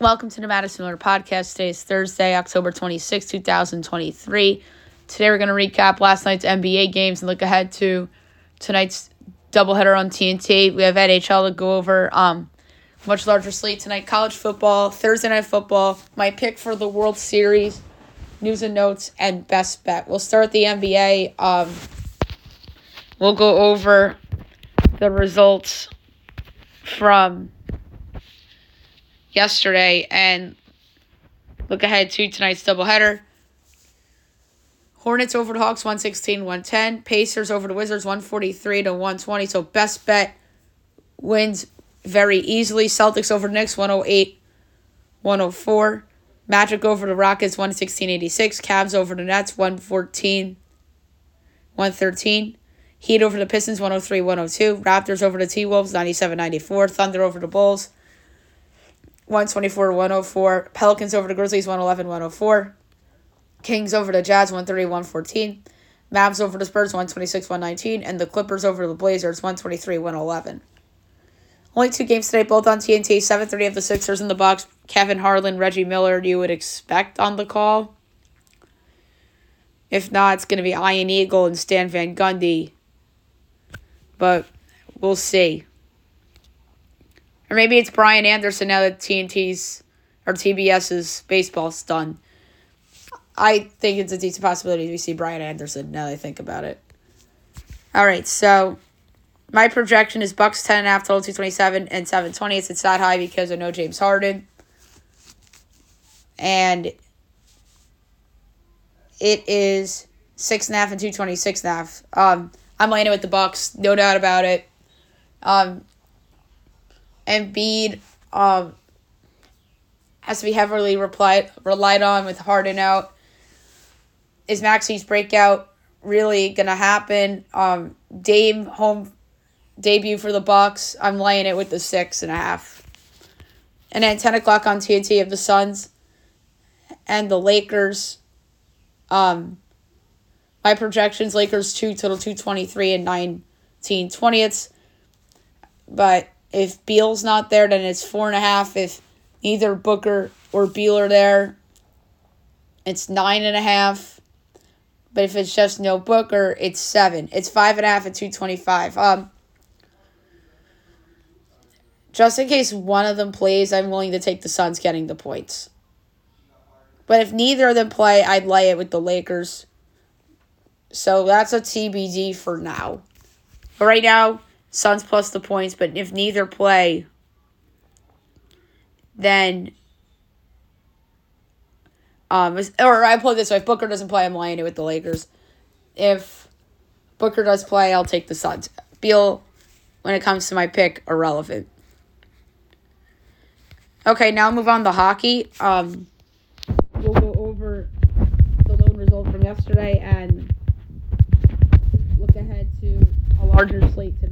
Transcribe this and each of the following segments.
Welcome to the Madison Miller Podcast. Today is Thursday, October 26, 2023. Today we're going to recap last night's NBA games and look ahead to tonight's doubleheader on TNT. We have NHL to go over. Um, much larger slate tonight. College football, Thursday night football, my pick for the World Series, news and notes, and best bet. We'll start the NBA. Um, we'll go over the results from yesterday and look ahead to tonight's doubleheader. Hornets over the Hawks 116 110. Pacers over the Wizards 143 to 120. So best bet wins very easily. Celtics over the Knicks 108 104. Magic over the Rockets 116 86. Cavs over the Nets 114 113. Heat over the Pistons 103 102. Raptors over the T Wolves 97 94. Thunder over the Bulls 124 104. Pelicans over the Grizzlies 111 104. Kings over the Jazz 130 114. Mavs over the Spurs 126 119. And the Clippers over the Blazers 123 111. Only two games today, both on TNT. 7:30 of the Sixers in the box. Kevin Harlan, Reggie Miller. You would expect on the call. If not, it's going to be Ian Eagle and Stan Van Gundy. But we'll see. Or maybe it's Brian Anderson now that TNT's or TBS's baseball's done. I think it's a decent possibility we see Brian Anderson now that I think about it. All right, so my projection is Bucks 10 and a half total 227 and 720. It's, that high because I know James Harden. And it is six and a half and 226 and a half. Um, I'm laying it with the Bucks, no doubt about it. Um, Embiid um, has to be heavily replied, relied on with Harden out. Is Maxey's breakout really gonna happen? Um, Dame home debut for the Bucks. I'm laying it with the six and a half. And at ten o'clock on TNT of the Suns and the Lakers. Um, my projections: Lakers two total two twenty three and nineteen twentieths. But if Beal's not there, then it's four and a half. If either Booker or Beal are there, it's nine and a half. But if it's just no Booker, it's seven. It's five and a half at two twenty five. Um, just in case one of them plays, I'm willing to take the Suns getting the points. But if neither of them play, I'd lay it with the Lakers. So that's a TBD for now. But right now, Suns plus the points, but if neither play, then um or I play this way. If Booker doesn't play, I'm laying it with the Lakers. If Booker does play, I'll take the Suns. Beal, when it comes to my pick, irrelevant. Okay, now move on to hockey. Um, we'll go over the lone result from yesterday and look ahead to a larger slate tonight.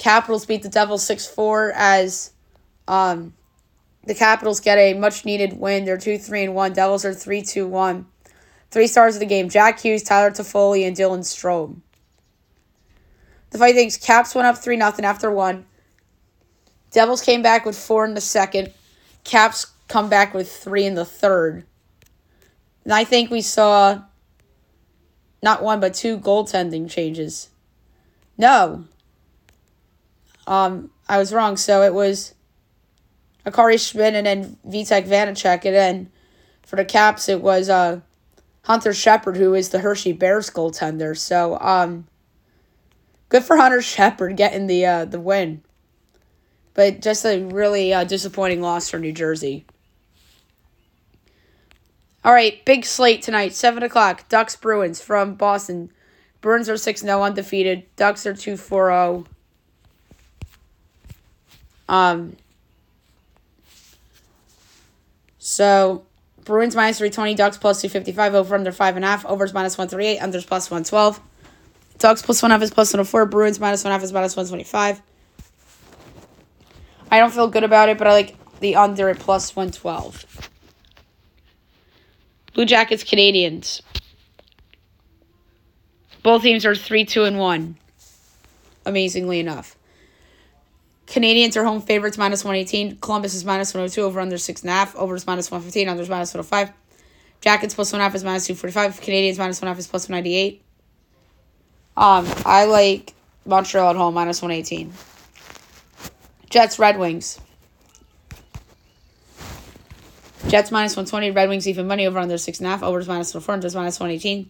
Capitals beat the Devils 6 4 as um, the Capitals get a much needed win. They're 2 3 and 1. Devils are 3 2 1. Three stars of the game Jack Hughes, Tyler Toffoli, and Dylan Strome. The fight things Caps went up 3 0 after one. Devils came back with four in the second. Caps come back with three in the third. And I think we saw not one but two goaltending changes. No. Um, I was wrong. So it was Akira Schmid and then Vitek Vanacek. And then for the Caps, it was uh, Hunter Shepard, who is the Hershey Bears goaltender. So um, good for Hunter Shepard getting the uh, the win. But just a really uh, disappointing loss for New Jersey. All right, big slate tonight, 7 o'clock. Ducks Bruins from Boston. Bruins are 6 0 undefeated. Ducks are 2 4 0. Um, so, Bruins minus 320, Ducks plus 255, over under 5.5, overs minus 138, unders plus 112. Ducks plus 1 half is plus 104, Bruins minus 1 half is minus 125. I don't feel good about it, but I like the under at plus 112. Blue Jackets, Canadiens. Both teams are 3 2 and 1. Amazingly enough. Canadiens are home favorites minus 118. Columbus is minus 102. Over under 6.5. Over is minus 115. Under is minus 105. Jackets plus 1.5 is minus 245. Canadiens minus 1.5 is plus 198. Um, I like Montreal at home minus 118. Jets, Red Wings. Jets minus 120. Red Wings even money over under 6.5. Over is minus 104. Under is minus 118.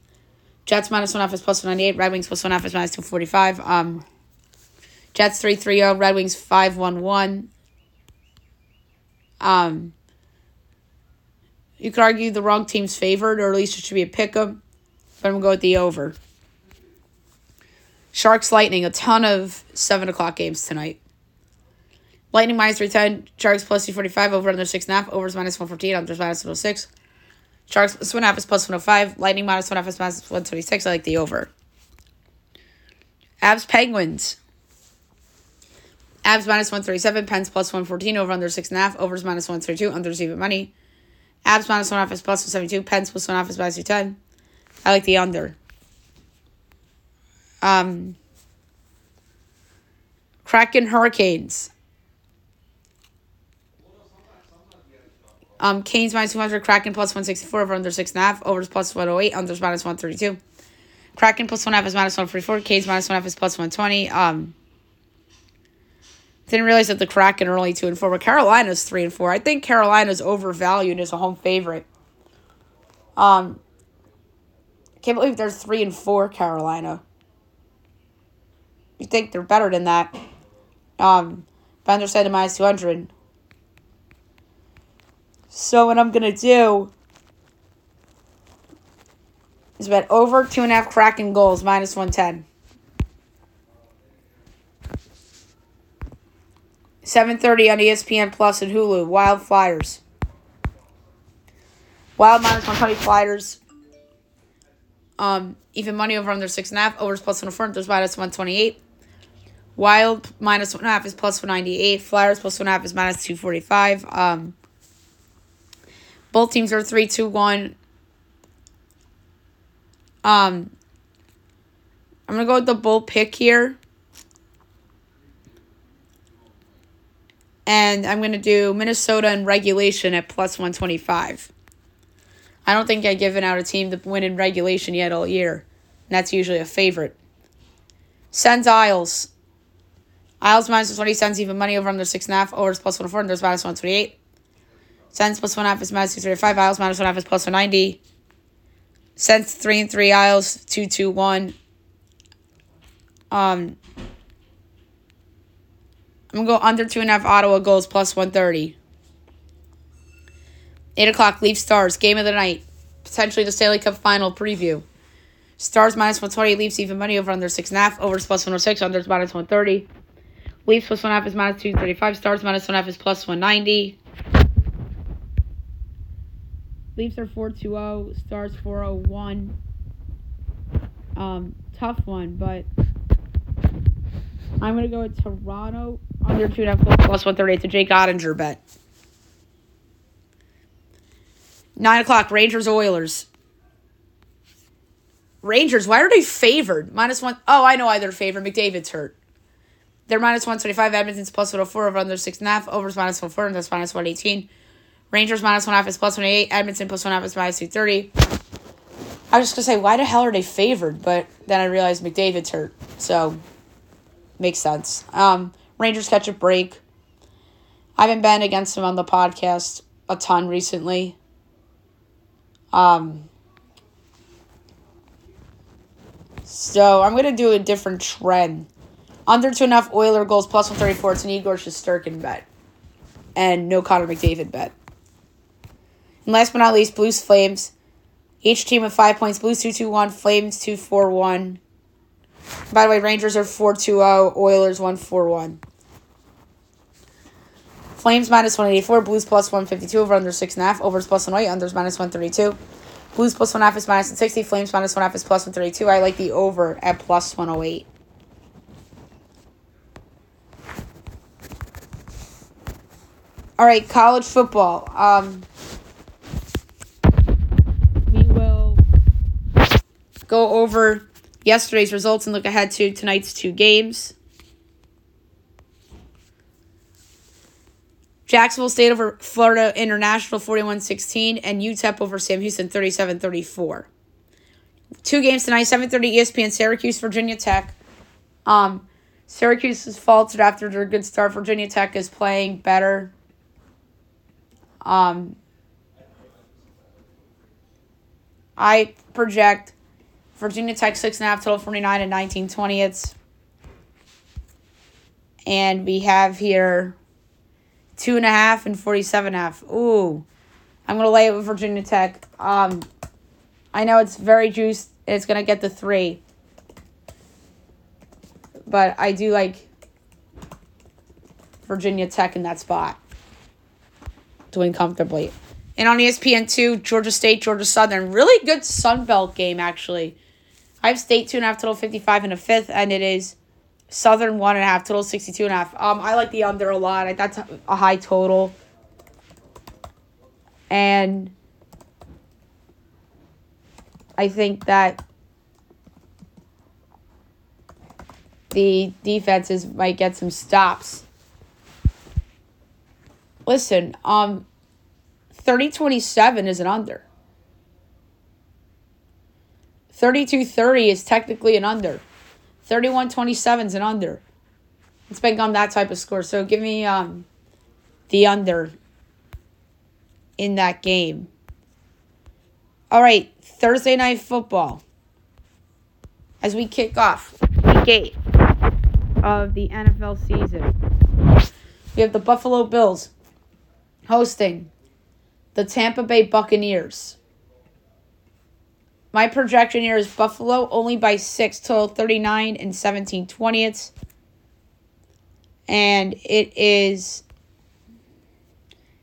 Jets minus 1.5 is plus 198. Red Wings plus 1.5 is minus 245. Um, Jets 3 3 0. Red Wings 5 1 1. Um, you could argue the wrong team's favored, or at least it should be a pick 'em. But I'm going to go with the over. Sharks Lightning, a ton of 7 o'clock games tonight. Lightning minus 310, Sharks plus 245, over under 6.5, overs minus 114, unders minus 106. Sharks plus 1.5 is plus 105, Lightning minus 1.5 is minus 126. I like the over. Avs Penguins. Avs minus 137, Pens plus 114, over under 6.5, overs minus 132, unders even money. Avs minus 1.5 is plus 172, Pens plus 1.5 is minus 210. I like the under. Um, Kraken Hurricanes. Um, Canes minus 200, Kraken plus 164, over under 6.5, overs plus 108, unders minus 132. Kraken plus 1.5 is minus 144, Canes minus 1.5 is plus 120. Um, didn't realize that the Kraken are only 2 and 4, but Carolina's 3 and 4. I think Carolina's overvalued as a home favorite. Um, can't believe they're 3 and 4, Carolina. You think they're better than that. Um, Bender said to minus 200. So what I'm to do is bet over 2.5 Kraken goals, minus 110. 7.30 on ESPN Plus and Hulu, Wild Flyers. Wild minus 120 Flyers. Um, even money over under 6.5, overs plus 104, there's minus 128. Wild minus 1.5 is plus 198. Flyers plus 1.5 is minus 245. Um, both teams are 3 2 1. Um, I'm going to go with the bull pick here. And I'm going to do Minnesota in regulation at plus 125. I don't think I've given out a team to win in regulation yet all year. And that's usually a favorite. Sens Isles. Isles minus 20 cents, even money over under 6.5. Overs plus 104, and there's minus 128. Sens plus 1.5 is minus 235. Isles minus 1.5 is plus 190. Sens 3 and 3. Isles 2 2 1. Um, I'm going to go under 2.5 Ottawa goals plus 130. 8 o'clock, Leaf Stars, game of the night. Potentially the Stanley Cup final preview. Stars minus 120, Leafs even money over under 6.5, overs plus 106, unders minus 130. Leafs plus 1.5 is minus 235, Stars minus 1.5 is plus 190. Leafs are 4 2 0, Stars 4 0 1. Um, tough one, but I'm going to go with Toronto under 2.5 plus 130. It's a Jake Oettinger bet. 9 o'clock, Rangers Oilers. Rangers, why are they favored? Minus one. Oh, I know why they're favored. McDavid's hurt. They're minus 125. Edmonton's plus 104 over under 6.5. Overs minus 104 and that's minus 118. Rangers minus 1 half is plus 108. Edmonton plus 1 half is minus 230. I was just going to say, why the hell are they favored? But then I realized McDavid's hurt. So, makes sense. Um, Rangers catch a break. I haven't been against them on the podcast a ton recently. Um, so I'm gonna do a different trend. Under two and a half Oiler goals plus one thirty four. It's an Igor Shesterkin bet, and no Connor McDavid bet. And last but not least, Blues Flames. Each team with five points. Blues two two one. Flames two four one. By the way, Rangers are four two zero. Oilers one four one. Flames minus 184, Blues plus 152, over under 6.5, overs plus 108, unders minus 132. Blues plus 1 half is minus 160, Flames minus 1 half is plus 132. I like the over at plus 108. All right, college football. Um, we will go over yesterday's results and look ahead to tonight's two games. Jacksonville State over Florida International 41 16, and UTEP over Sam Houston 37 34. Two games tonight 7:30 ESPN Syracuse Virginia Tech. Um, Syracuse has faltered after their good start. Virginia Tech is playing better. Um, I project Virginia Tech six and a half total 49 and 19 20ths. And we have here two and a half and 47 and a half. Ooh. I'm going to lay it with Virginia Tech. Um, I know it's very juiced. It's going to get the three. But I do like Virginia Tech in that spot. Doing comfortably. And on ESPN2, Georgia State, Georgia Southern. Really good Sun Belt game, actually. I have State two and a half total 55 and a fifth, and it is Southern one and a half total 62 and a half. Um, I like the under a lot. That's a high total. And I think that the defenses might get some stops. Listen, um 30-27 is an under. 32-30 is technically an under. 31-27 is an under. It's been on that type of score. So give me um the under in that game. All right, Thursday night football. As we kick off week eight of the NFL season, we have the Buffalo Bills hosting the Tampa Bay Buccaneers. My projection here is Buffalo only by six, total 39 and 17 20ths. And it is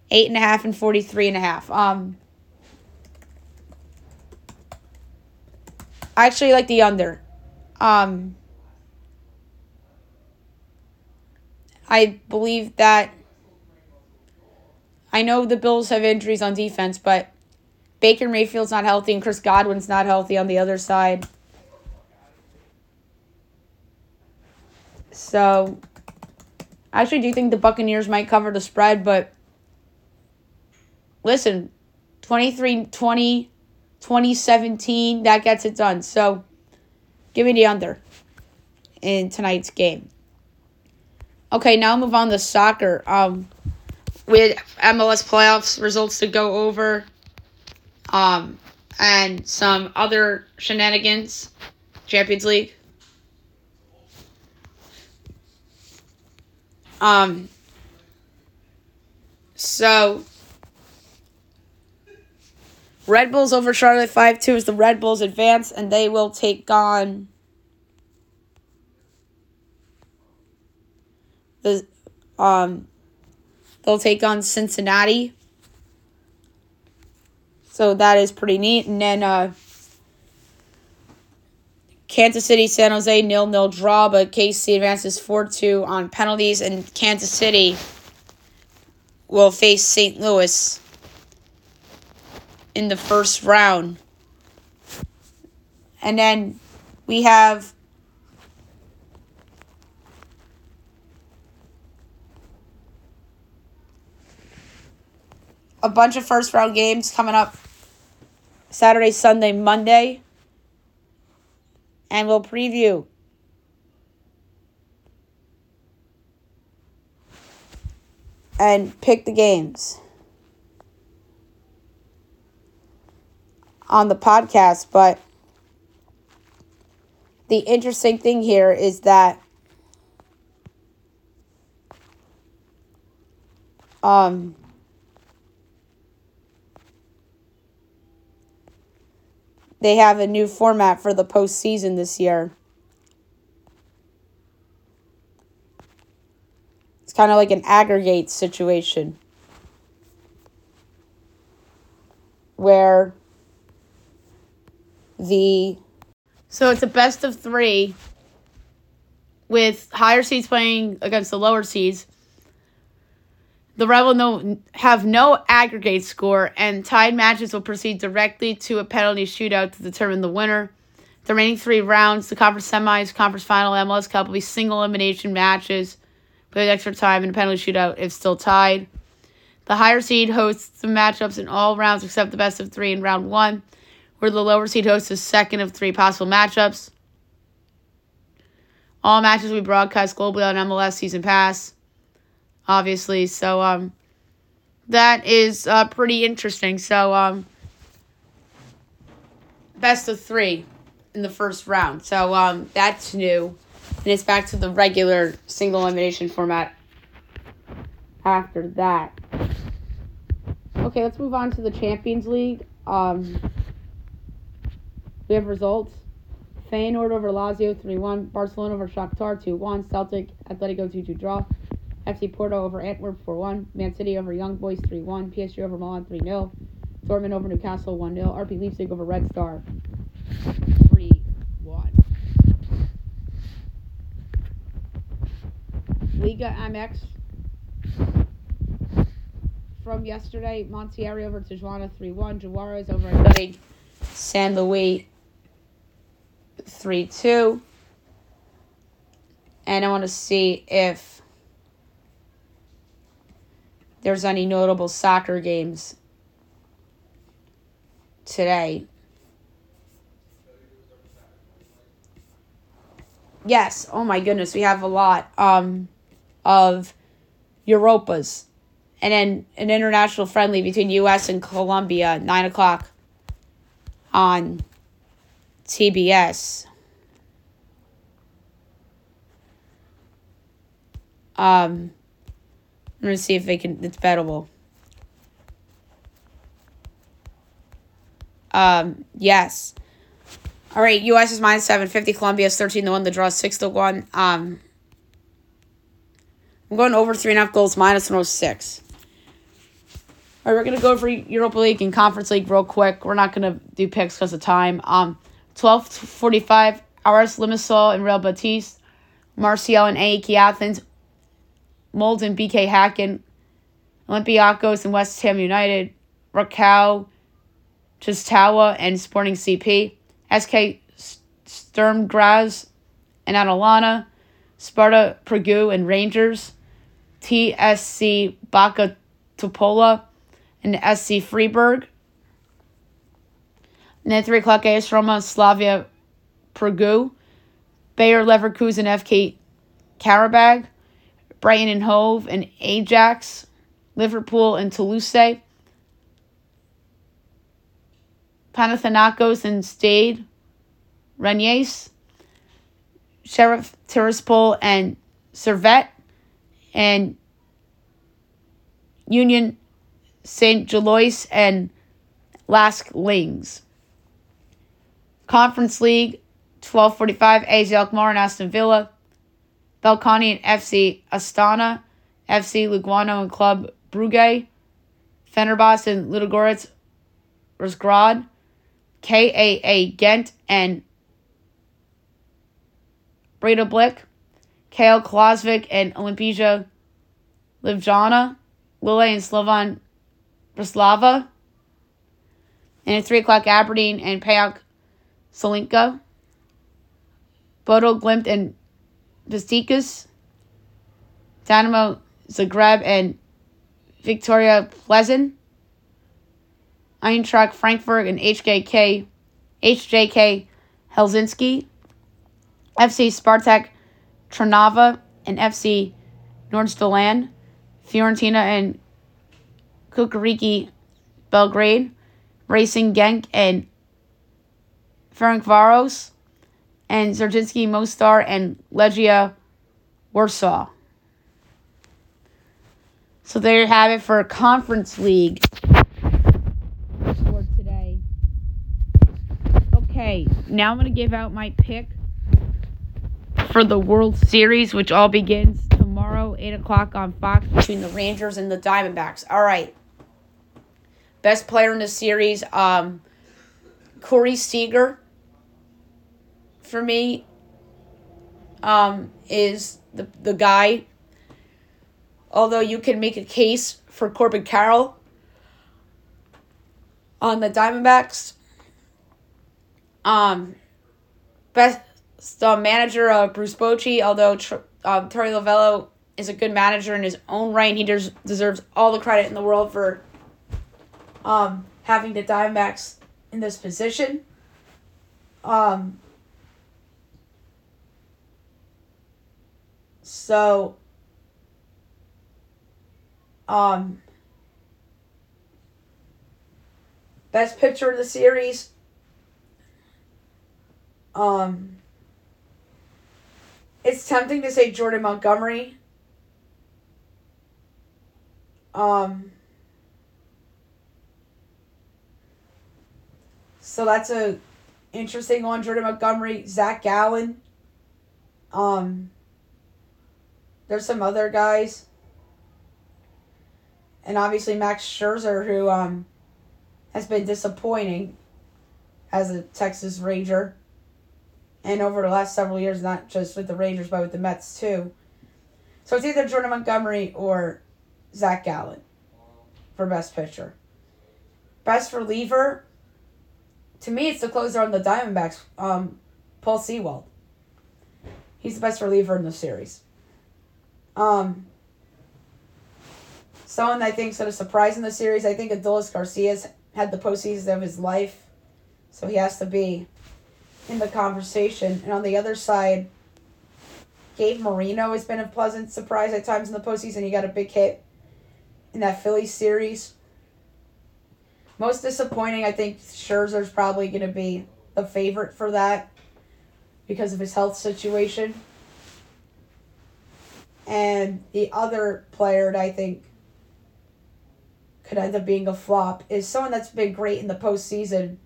eight and a half and 43 and a half. Um, I actually like the under. Um, I believe that I know the Bills have injuries on defense, but Baker Mayfield's not healthy and Chris Godwin's not healthy on the other side. So, I actually do think the Buccaneers might cover the spread, but listen, 23 20, 2017, that gets it done. So, give me the under in tonight's game. Okay, now move on to soccer. Um, we had MLS playoffs results to go over um, and some other shenanigans. Champions League. Um, so Red Bulls over Charlotte 5 2 is the Red Bulls advance, and they will take on the um they'll take on Cincinnati. So that is pretty neat. And then uh, Kansas City, San Jose, nil nil draw, but KC advances 4 2 on penalties, and Kansas City will face St. Louis in the first round. And then we have a bunch of first round games coming up Saturday, Sunday, Monday. And we'll preview and pick the games on the podcast. But the interesting thing here is that um, they have a new format for the postseason this year. It's kind of like an aggregate situation where the so it's a best of three with higher seeds playing against the lower seeds the Rebel no, have no aggregate score, and tied matches will proceed directly to a penalty shootout to determine the winner. The remaining three rounds, the conference semis, conference final, MLS Cup, will be single elimination matches with extra time and a penalty shootout if still tied. The higher seed hosts the matchups in all rounds except the best of three in round one, where the lower seed hosts the second of three possible matchups. All matches will be broadcast globally on MLS Season Pass, obviously. So um, that is uh, pretty interesting. So um, best of three in the first round. So um, that's new, and it's back to the regular single elimination format. After that, okay, let's move on to the Champions League. Um, we have results. Feyenoord over Lazio 3-1, Barcelona over Shakhtar 2-1, Celtic Atletico 2-2 draw, FC Porto over Antwerp 4-1, Man City over Young Boys 3-1, PSG over Milan 3-0, Dortmund over Newcastle 1-0, RB Leipzig over Red Star 3-1. Liga MX from yesterday, Monterrey over Tijuana 3-1, Juarez over Athletic San Luis 3 2. And I want to see if there's any notable soccer games today. Yes, oh my goodness, we have a lot um, of Europas. And then an international friendly between US and Colombia, 9 o'clock on TBS. Um, I'm gonna see if they can. It's bettable. Um, yes. All right, U.S. is minus seven fifty. Colombia is thirteen to one. The draw is six to one. Um, I'm going over three and a half goals minus one oh six. All right, we're gonna go for Europa League and Conference League real quick. We're not gonna do picks because of time. Um, 12:45 Aris Limassol and Real Betis, Marseille and AEK Athens, Molde and BK Häcken, Olympiacos and West Ham United, Rakow, Czestochowa and Sporting CP, SK Sturm Graz and Atalanta, Sparta Prague and Rangers, TSC Backa Topola and SC Freiburg, and then 3 o'clock AS Roma, uh, Slavia Prague, Bayer Leverkusen FK Karabag, Brighton and Hove and Ajax, Liverpool and Toulouse, Panathinaikos and Stade, Rennes, Sheriff Tiraspol and Servette, and Union St. Gilloise and Lask Linz. Conference League, 1245, AZ Alkmaar and Aston Villa. Belconnen and FC Astana. FC Lugano and Club Brugge. Fenerbahce and Ludogorets Razgrad. KAA Ghent and Breidablik. KI Klaksvik and Olympija Ljubljana. Lille and Slovan Bratislava. And at 3 o'clock, Aberdeen and PAOK Salinka, Bodo Glimt and Besiktas, Dynamo Zagreb and Viktoria Plzeň, Eintracht Frankfurt and HJK, HJK Helsinki, FC Spartak Trnava and FC Nordsjælland, Fiorentina and Cukaricki Belgrade, Racing Genk and Ferencvaros, and Zrinjski Mostar and Legia Warsaw. So there you have it for conference league today. Okay, now I'm going to give out my pick for the World Series, which all begins tomorrow, 8 o'clock on Fox, between the Rangers and the Diamondbacks. All right. Best player in the series, um, Corey Seager for me um, is the the guy. Although you can make a case for Corbin Carroll on the Diamondbacks. Um, best uh, manager of Bruce Bochy, although um, Torey Lovullo is a good manager in his own right, and he des- deserves all the credit in the world for um, having the Diamondbacks in this position. Um, so, um, best picture in the series. Um, it's tempting to say Jordan Montgomery. Um, so that's a interesting one. Jordan Montgomery, Zach Gallen. Um, there's some other guys. And obviously Max Scherzer, who um, has been disappointing as a Texas Ranger. And over the last several years, not just with the Rangers, but with the Mets too. So it's either Jordan Montgomery or Zach Gallen for best pitcher. Best reliever, to me, it's the closer on the Diamondbacks, um, Paul Sewald. He's the best reliever in the series. Um, someone I think sort of surprised in the series, I think Adolis Garcia's had the postseason of his life, so he has to be in the conversation. And on the other side, Gabe Moreno has been a pleasant surprise at times in the postseason. He got a big hit in that Phillies series. Most disappointing, I think Scherzer's probably going to be the favorite for that because of his health situation. And the other player that I think could end up being a flop is someone that's been great in the postseason,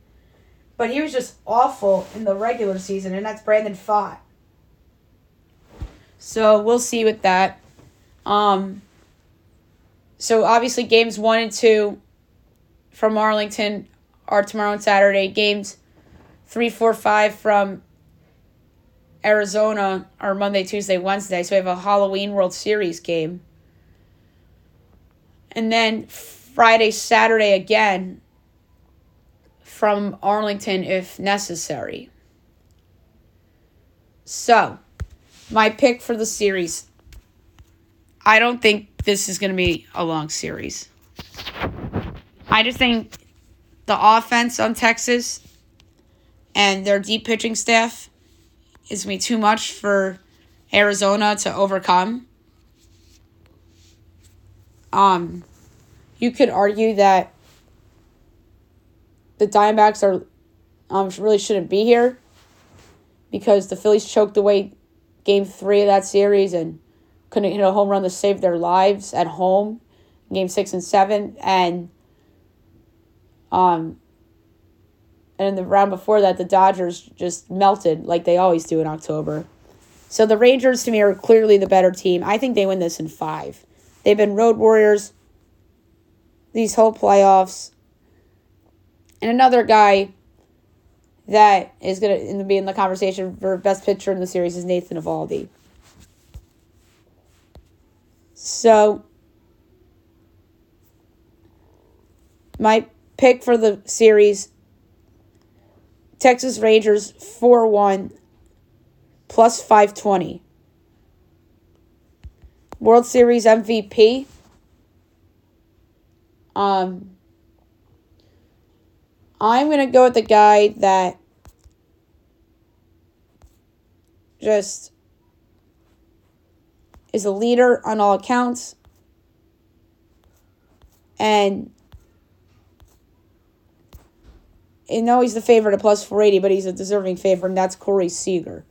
but he was just awful in the regular season, and that's Brandon Pfaadt. So we'll see with that. Um, so obviously, games one and two from Arlington are tomorrow and Saturday. Games three, four, five from Arizona are Monday, Tuesday, Wednesday. So we have a Halloween World Series game. And then Friday, Saturday again from Arlington if necessary. So, my pick for the series. I don't think this is going to be a long series. I just think the offense on Texas and their deep pitching staff is going to be too much for Arizona to overcome. Um, you could argue that the Diamondbacks are um really shouldn't be here because the Phillies choked away game three of that series and couldn't hit a home run to save their lives at home game six and seven and um and in the round before that the Dodgers just melted like they always do in October. So the Rangers to me are clearly the better team. I think they win this in five. They've been road warriors these whole playoffs. And another guy that is going to be in the conversation for best pitcher in the series is Nathan Eovaldi. So, my pick for the series Texas Rangers 4 1 plus 520. World Series MVP um, I'm going to go with the guy that just is a leader on all accounts. And I know he's the favorite at plus 480, but he's a deserving favorite, and that's Corey Seager.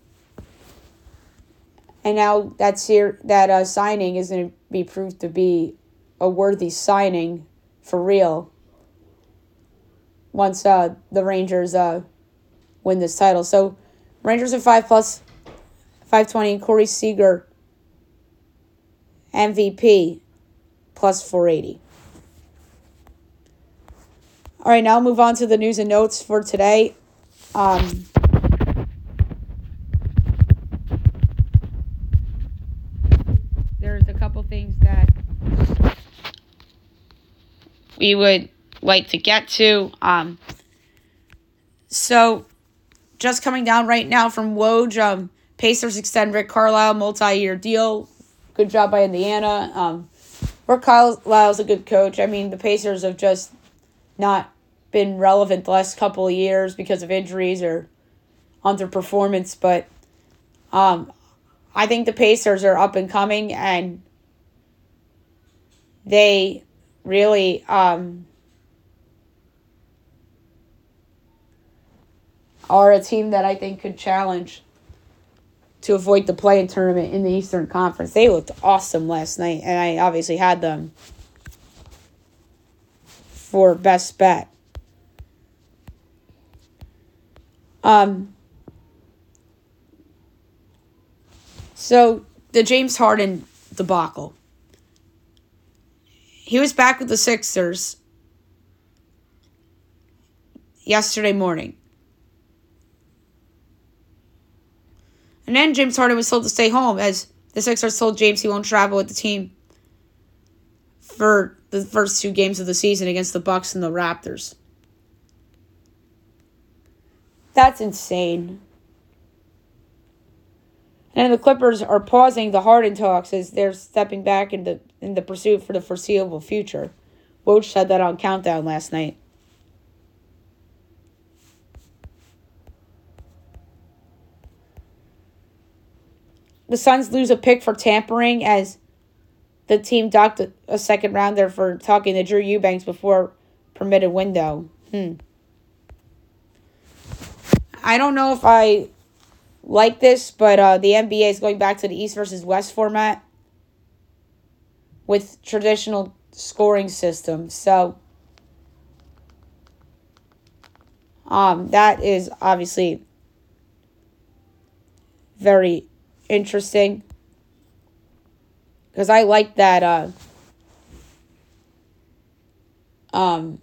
And now that's here, that uh, signing is going to be proved to be a worthy signing for real once uh, the Rangers uh, win this title. So Rangers are 5 plus 520 Corey Seager MVP plus 480. All right, now I'll move on to the news and notes for today. Um, there's a couple things that we would like to get to. Um, so, just coming down right now from Woj, um, Pacers extend Rick Carlisle multi-year deal. good job by Indiana. Um, Rick Carlisle's a good coach. I mean, the Pacers have just not been relevant the last couple of years because of injuries or underperformance, but um, I think the Pacers are up and coming and they really um, are a team that I think could challenge to avoid the play-in tournament in the Eastern Conference. They looked awesome last night, and I obviously had them for best bet. Um, so the James Harden debacle. He was back with the Sixers yesterday morning. And then James Harden was told to stay home as the Sixers told James he won't travel with the team for the first two games of the season against the Bucks and the Raptors. That's insane. And the Clippers are pausing the Harden talks as they're stepping back in the in the pursuit for the foreseeable future. Woj said that on Countdown last night. The Suns lose a pick for tampering as the team docked a, second rounder for talking to Drew Eubanks before permitted window. Hmm. I don't know if I like this, but uh, the NBA is going back to the East versus West format with traditional scoring system. So um, that is obviously very interesting because I like that. Uh, um,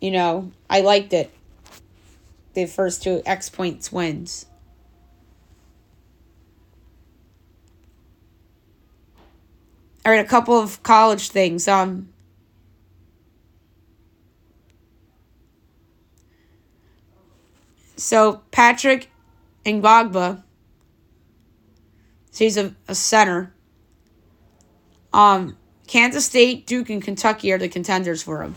you know, I liked it the first two X points wins. All right, a couple of college things. Um, so Patrick Ngongba, he's a, a center. Um, Kansas State, Duke, and Kentucky are the contenders for him.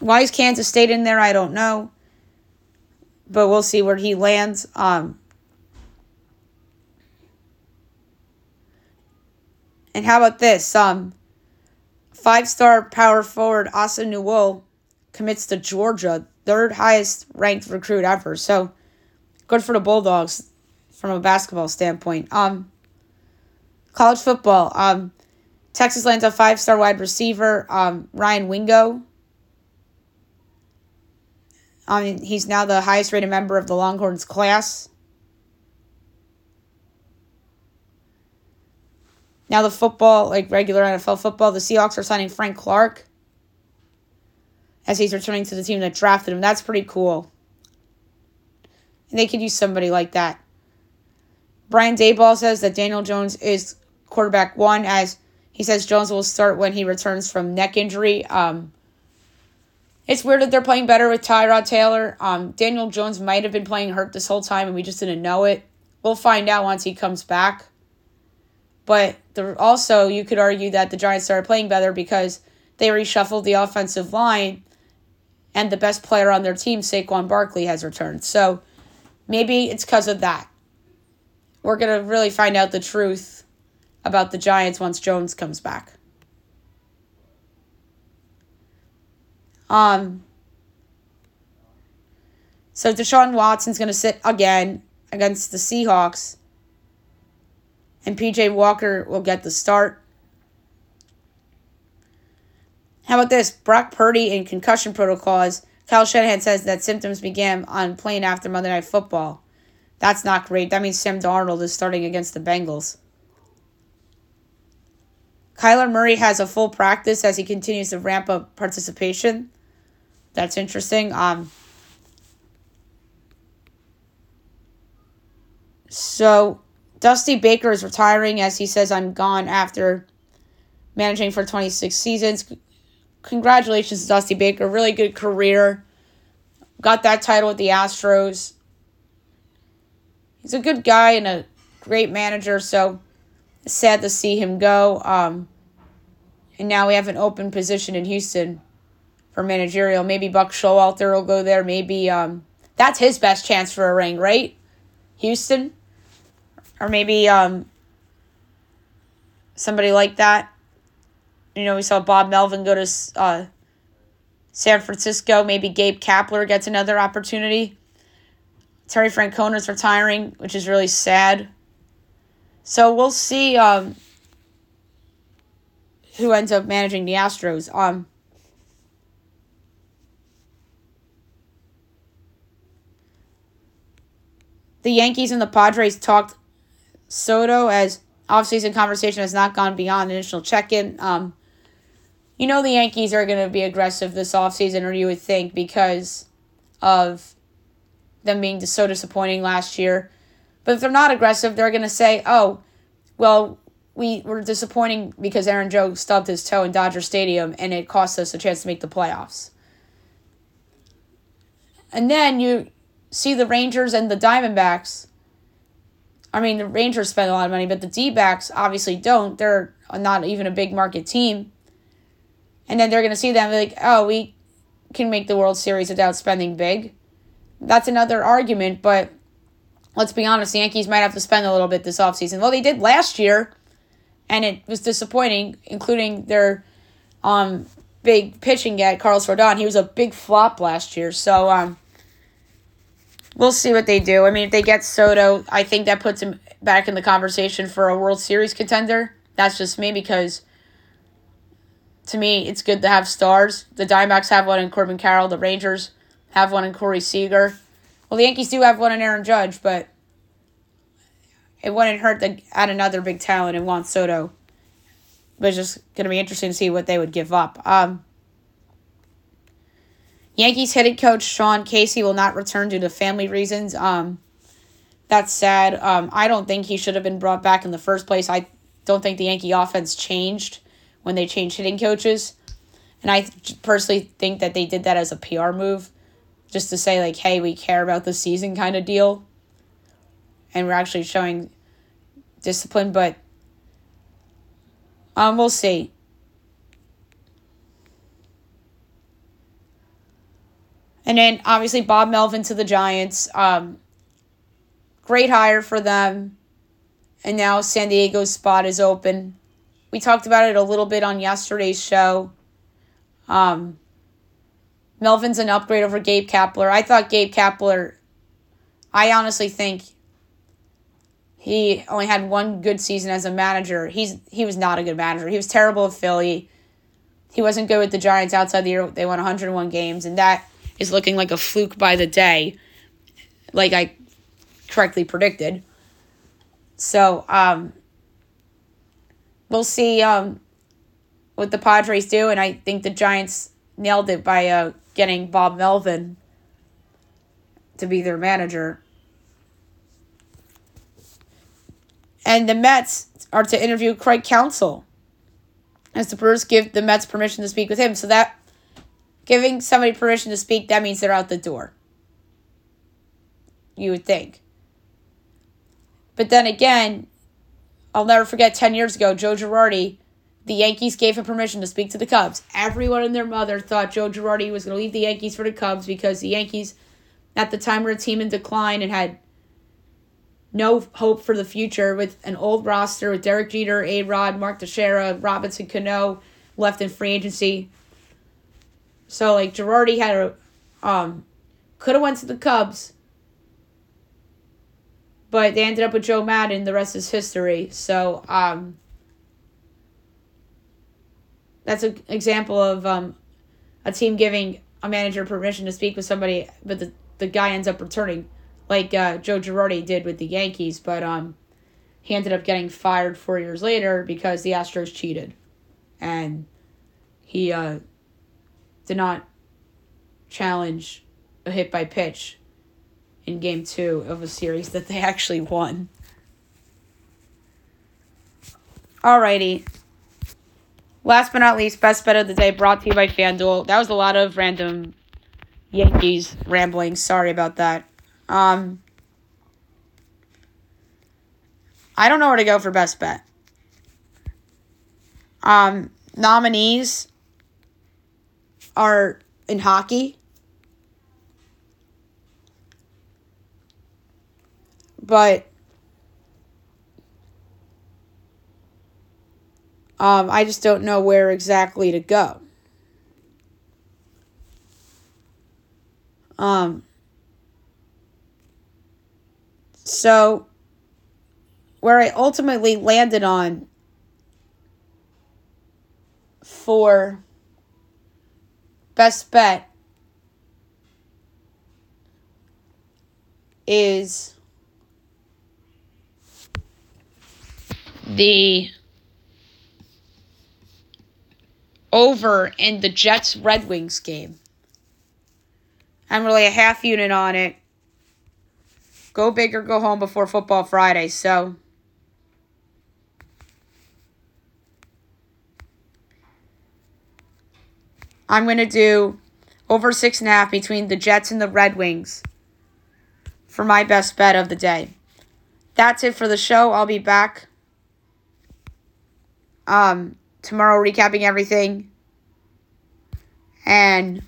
Why is Kansas State in there? I don't know but we'll see where he lands. Um, and how about this? Um, five-star power forward Asa Newell commits to Georgia, third highest ranked recruit ever. So good for the Bulldogs from a basketball standpoint. Um, college football. Um, Texas lands a five-star wide receiver, um, Ryan Wingo. Um, he's now the highest rated member of the Longhorns class. Now the football, like regular NFL football, the Seahawks are signing Frank Clark as he's returning to the team that drafted him. That's pretty cool. And they could use somebody like that. Brian Daboll says that Daniel Jones is quarterback one, as he says Jones will start when he returns from neck injury. Um, it's weird that they're playing better with Tyrod Taylor. Um, Daniel Jones might have been playing hurt this whole time and we just didn't know it. We'll find out once he comes back. But also, you could argue that the Giants started playing better because they reshuffled the offensive line and the best player on their team, Saquon Barkley, has returned. So maybe it's because of that. We're going to really find out the truth about the Giants once Jones comes back. Um, so Deshaun Watson's going to sit again against the Seahawks. And PJ Walker will get the start. How about this? Brock Purdy in concussion protocols. Kyle Shanahan says that symptoms began on playing after Monday Night Football. That's not great. That means Sam Darnold is starting against the Bengals. Kyler Murray has a full practice as he continues to ramp up participation that's interesting. Um, so Dusty Baker is retiring as he says, I'm gone after managing for 26 seasons. Congratulations Dusty Baker. Really good career. Got that title with the Astros. He's a good guy and a great manager, so sad to see him go. Um, and now we have an open position in Houston for managerial. Maybe Buck Showalter will go there. Maybe um, that's his best chance for a ring, right? Houston, or maybe um, somebody like that. You know, we saw Bob Melvin go to uh, San Francisco. Maybe Gabe Kapler gets another opportunity. Terry Francona's retiring, which is really sad. So we'll see um, who ends up managing the Astros. Um, the Yankees and the Padres talked Soto as offseason conversation has not gone beyond initial check in. Um, you know the Yankees are going to be aggressive this offseason, or you would think, because of them being so disappointing last year. But if they're not aggressive, they're going to say, oh, well, we were disappointing because Aaron Judge stubbed his toe in Dodger Stadium and it cost us a chance to make the playoffs. And then you see the Rangers and the Diamondbacks. I mean, the Rangers spend a lot of money, but the D backs obviously don't. They're not even a big market team. And then they're going to see them like, oh, we can make the World Series without spending big. That's another argument, but let's be honest, the Yankees might have to spend a little bit this offseason. Well, they did last year, and it was disappointing, including their um, big pitching guy, Carlos Rodon. He was a big flop last year. So, um, we'll see what they do. I mean, if they get Soto, I think that puts him back in the conversation for a World Series contender. That's just me because to me, it's good to have stars. The Diamondbacks have one in Corbin Carroll. The Rangers have one in Corey Seager. Well, the Yankees do have one in Aaron Judge, but it wouldn't hurt to add another big talent in Juan Soto. But it's just going to be interesting to see what they would give up. Um, Yankees hitting coach Sean Casey will not return due to family reasons. Um, that's sad. Um, I don't think he should have been brought back in the first place. I don't think the Yankee offense changed when they changed hitting coaches. And I personally think that they did that as a PR move, just to say, like, hey, we care about the season kind of deal. And we're actually showing discipline, but um, we'll see. And then obviously Bob Melvin to the Giants. Um, great hire for them. And now San Diego's spot is open. We talked about it a little bit on yesterday's show. Um, Melvin's an upgrade over Gabe Kapler. I thought Gabe Kapler, I honestly think he only had one good season as a manager. He's he was not a good manager. He was terrible at Philly. He wasn't good with the Giants outside the year. They won 101 games, and that is looking like a fluke by the day, like I correctly predicted. So, um, we'll see um, what the Padres do, and I think the Giants nailed it by uh, getting Bob Melvin to be their manager. And the Mets are to interview Craig Counsell as the Brewers give the Mets permission to speak with him. So that Giving somebody permission to speak, that means they're out the door. You would think. But then again, I'll never forget 10 years ago, Joe Girardi, the Yankees gave him permission to speak to the Cubs. Everyone and their mother thought Joe Girardi was going to leave the Yankees for the Cubs because the Yankees, at the time, were a team in decline and had no hope for the future with an old roster with Derek Jeter, A Rod, Mark Teixeira, Robinson Cano left in free agency. So like Girardi had a um could have went to the Cubs, but they ended up with Joe Maddon. The rest is history. So um that's an example of um a team giving a manager permission to speak with somebody, but the the guy ends up returning, like uh, Joe Girardi did with the Yankees. But um, he ended up getting fired four years later because the Astros cheated, and he uh did not challenge a hit by pitch in game two of a series that they actually won. Alrighty. Last but not least, best bet of the day brought to you by FanDuel. That was a lot of random Yankees rambling. Sorry about that. Um, I don't know where to go for best bet. Um, nominees are in hockey. But um, I just don't know where exactly to go. Um, so, where I ultimately landed on for best bet is the over in the Jets Red Wings game. I'm really a half unit on it. Go big or go home before football Friday. So I'm going to do over six and a half between the Jets and the Red Wings for my best bet of the day. That's it for the show. I'll be back um, tomorrow recapping everything. And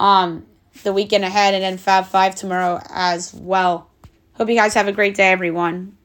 um, the weekend ahead and then Fab 5 tomorrow as well. Hope you guys have a great day, everyone.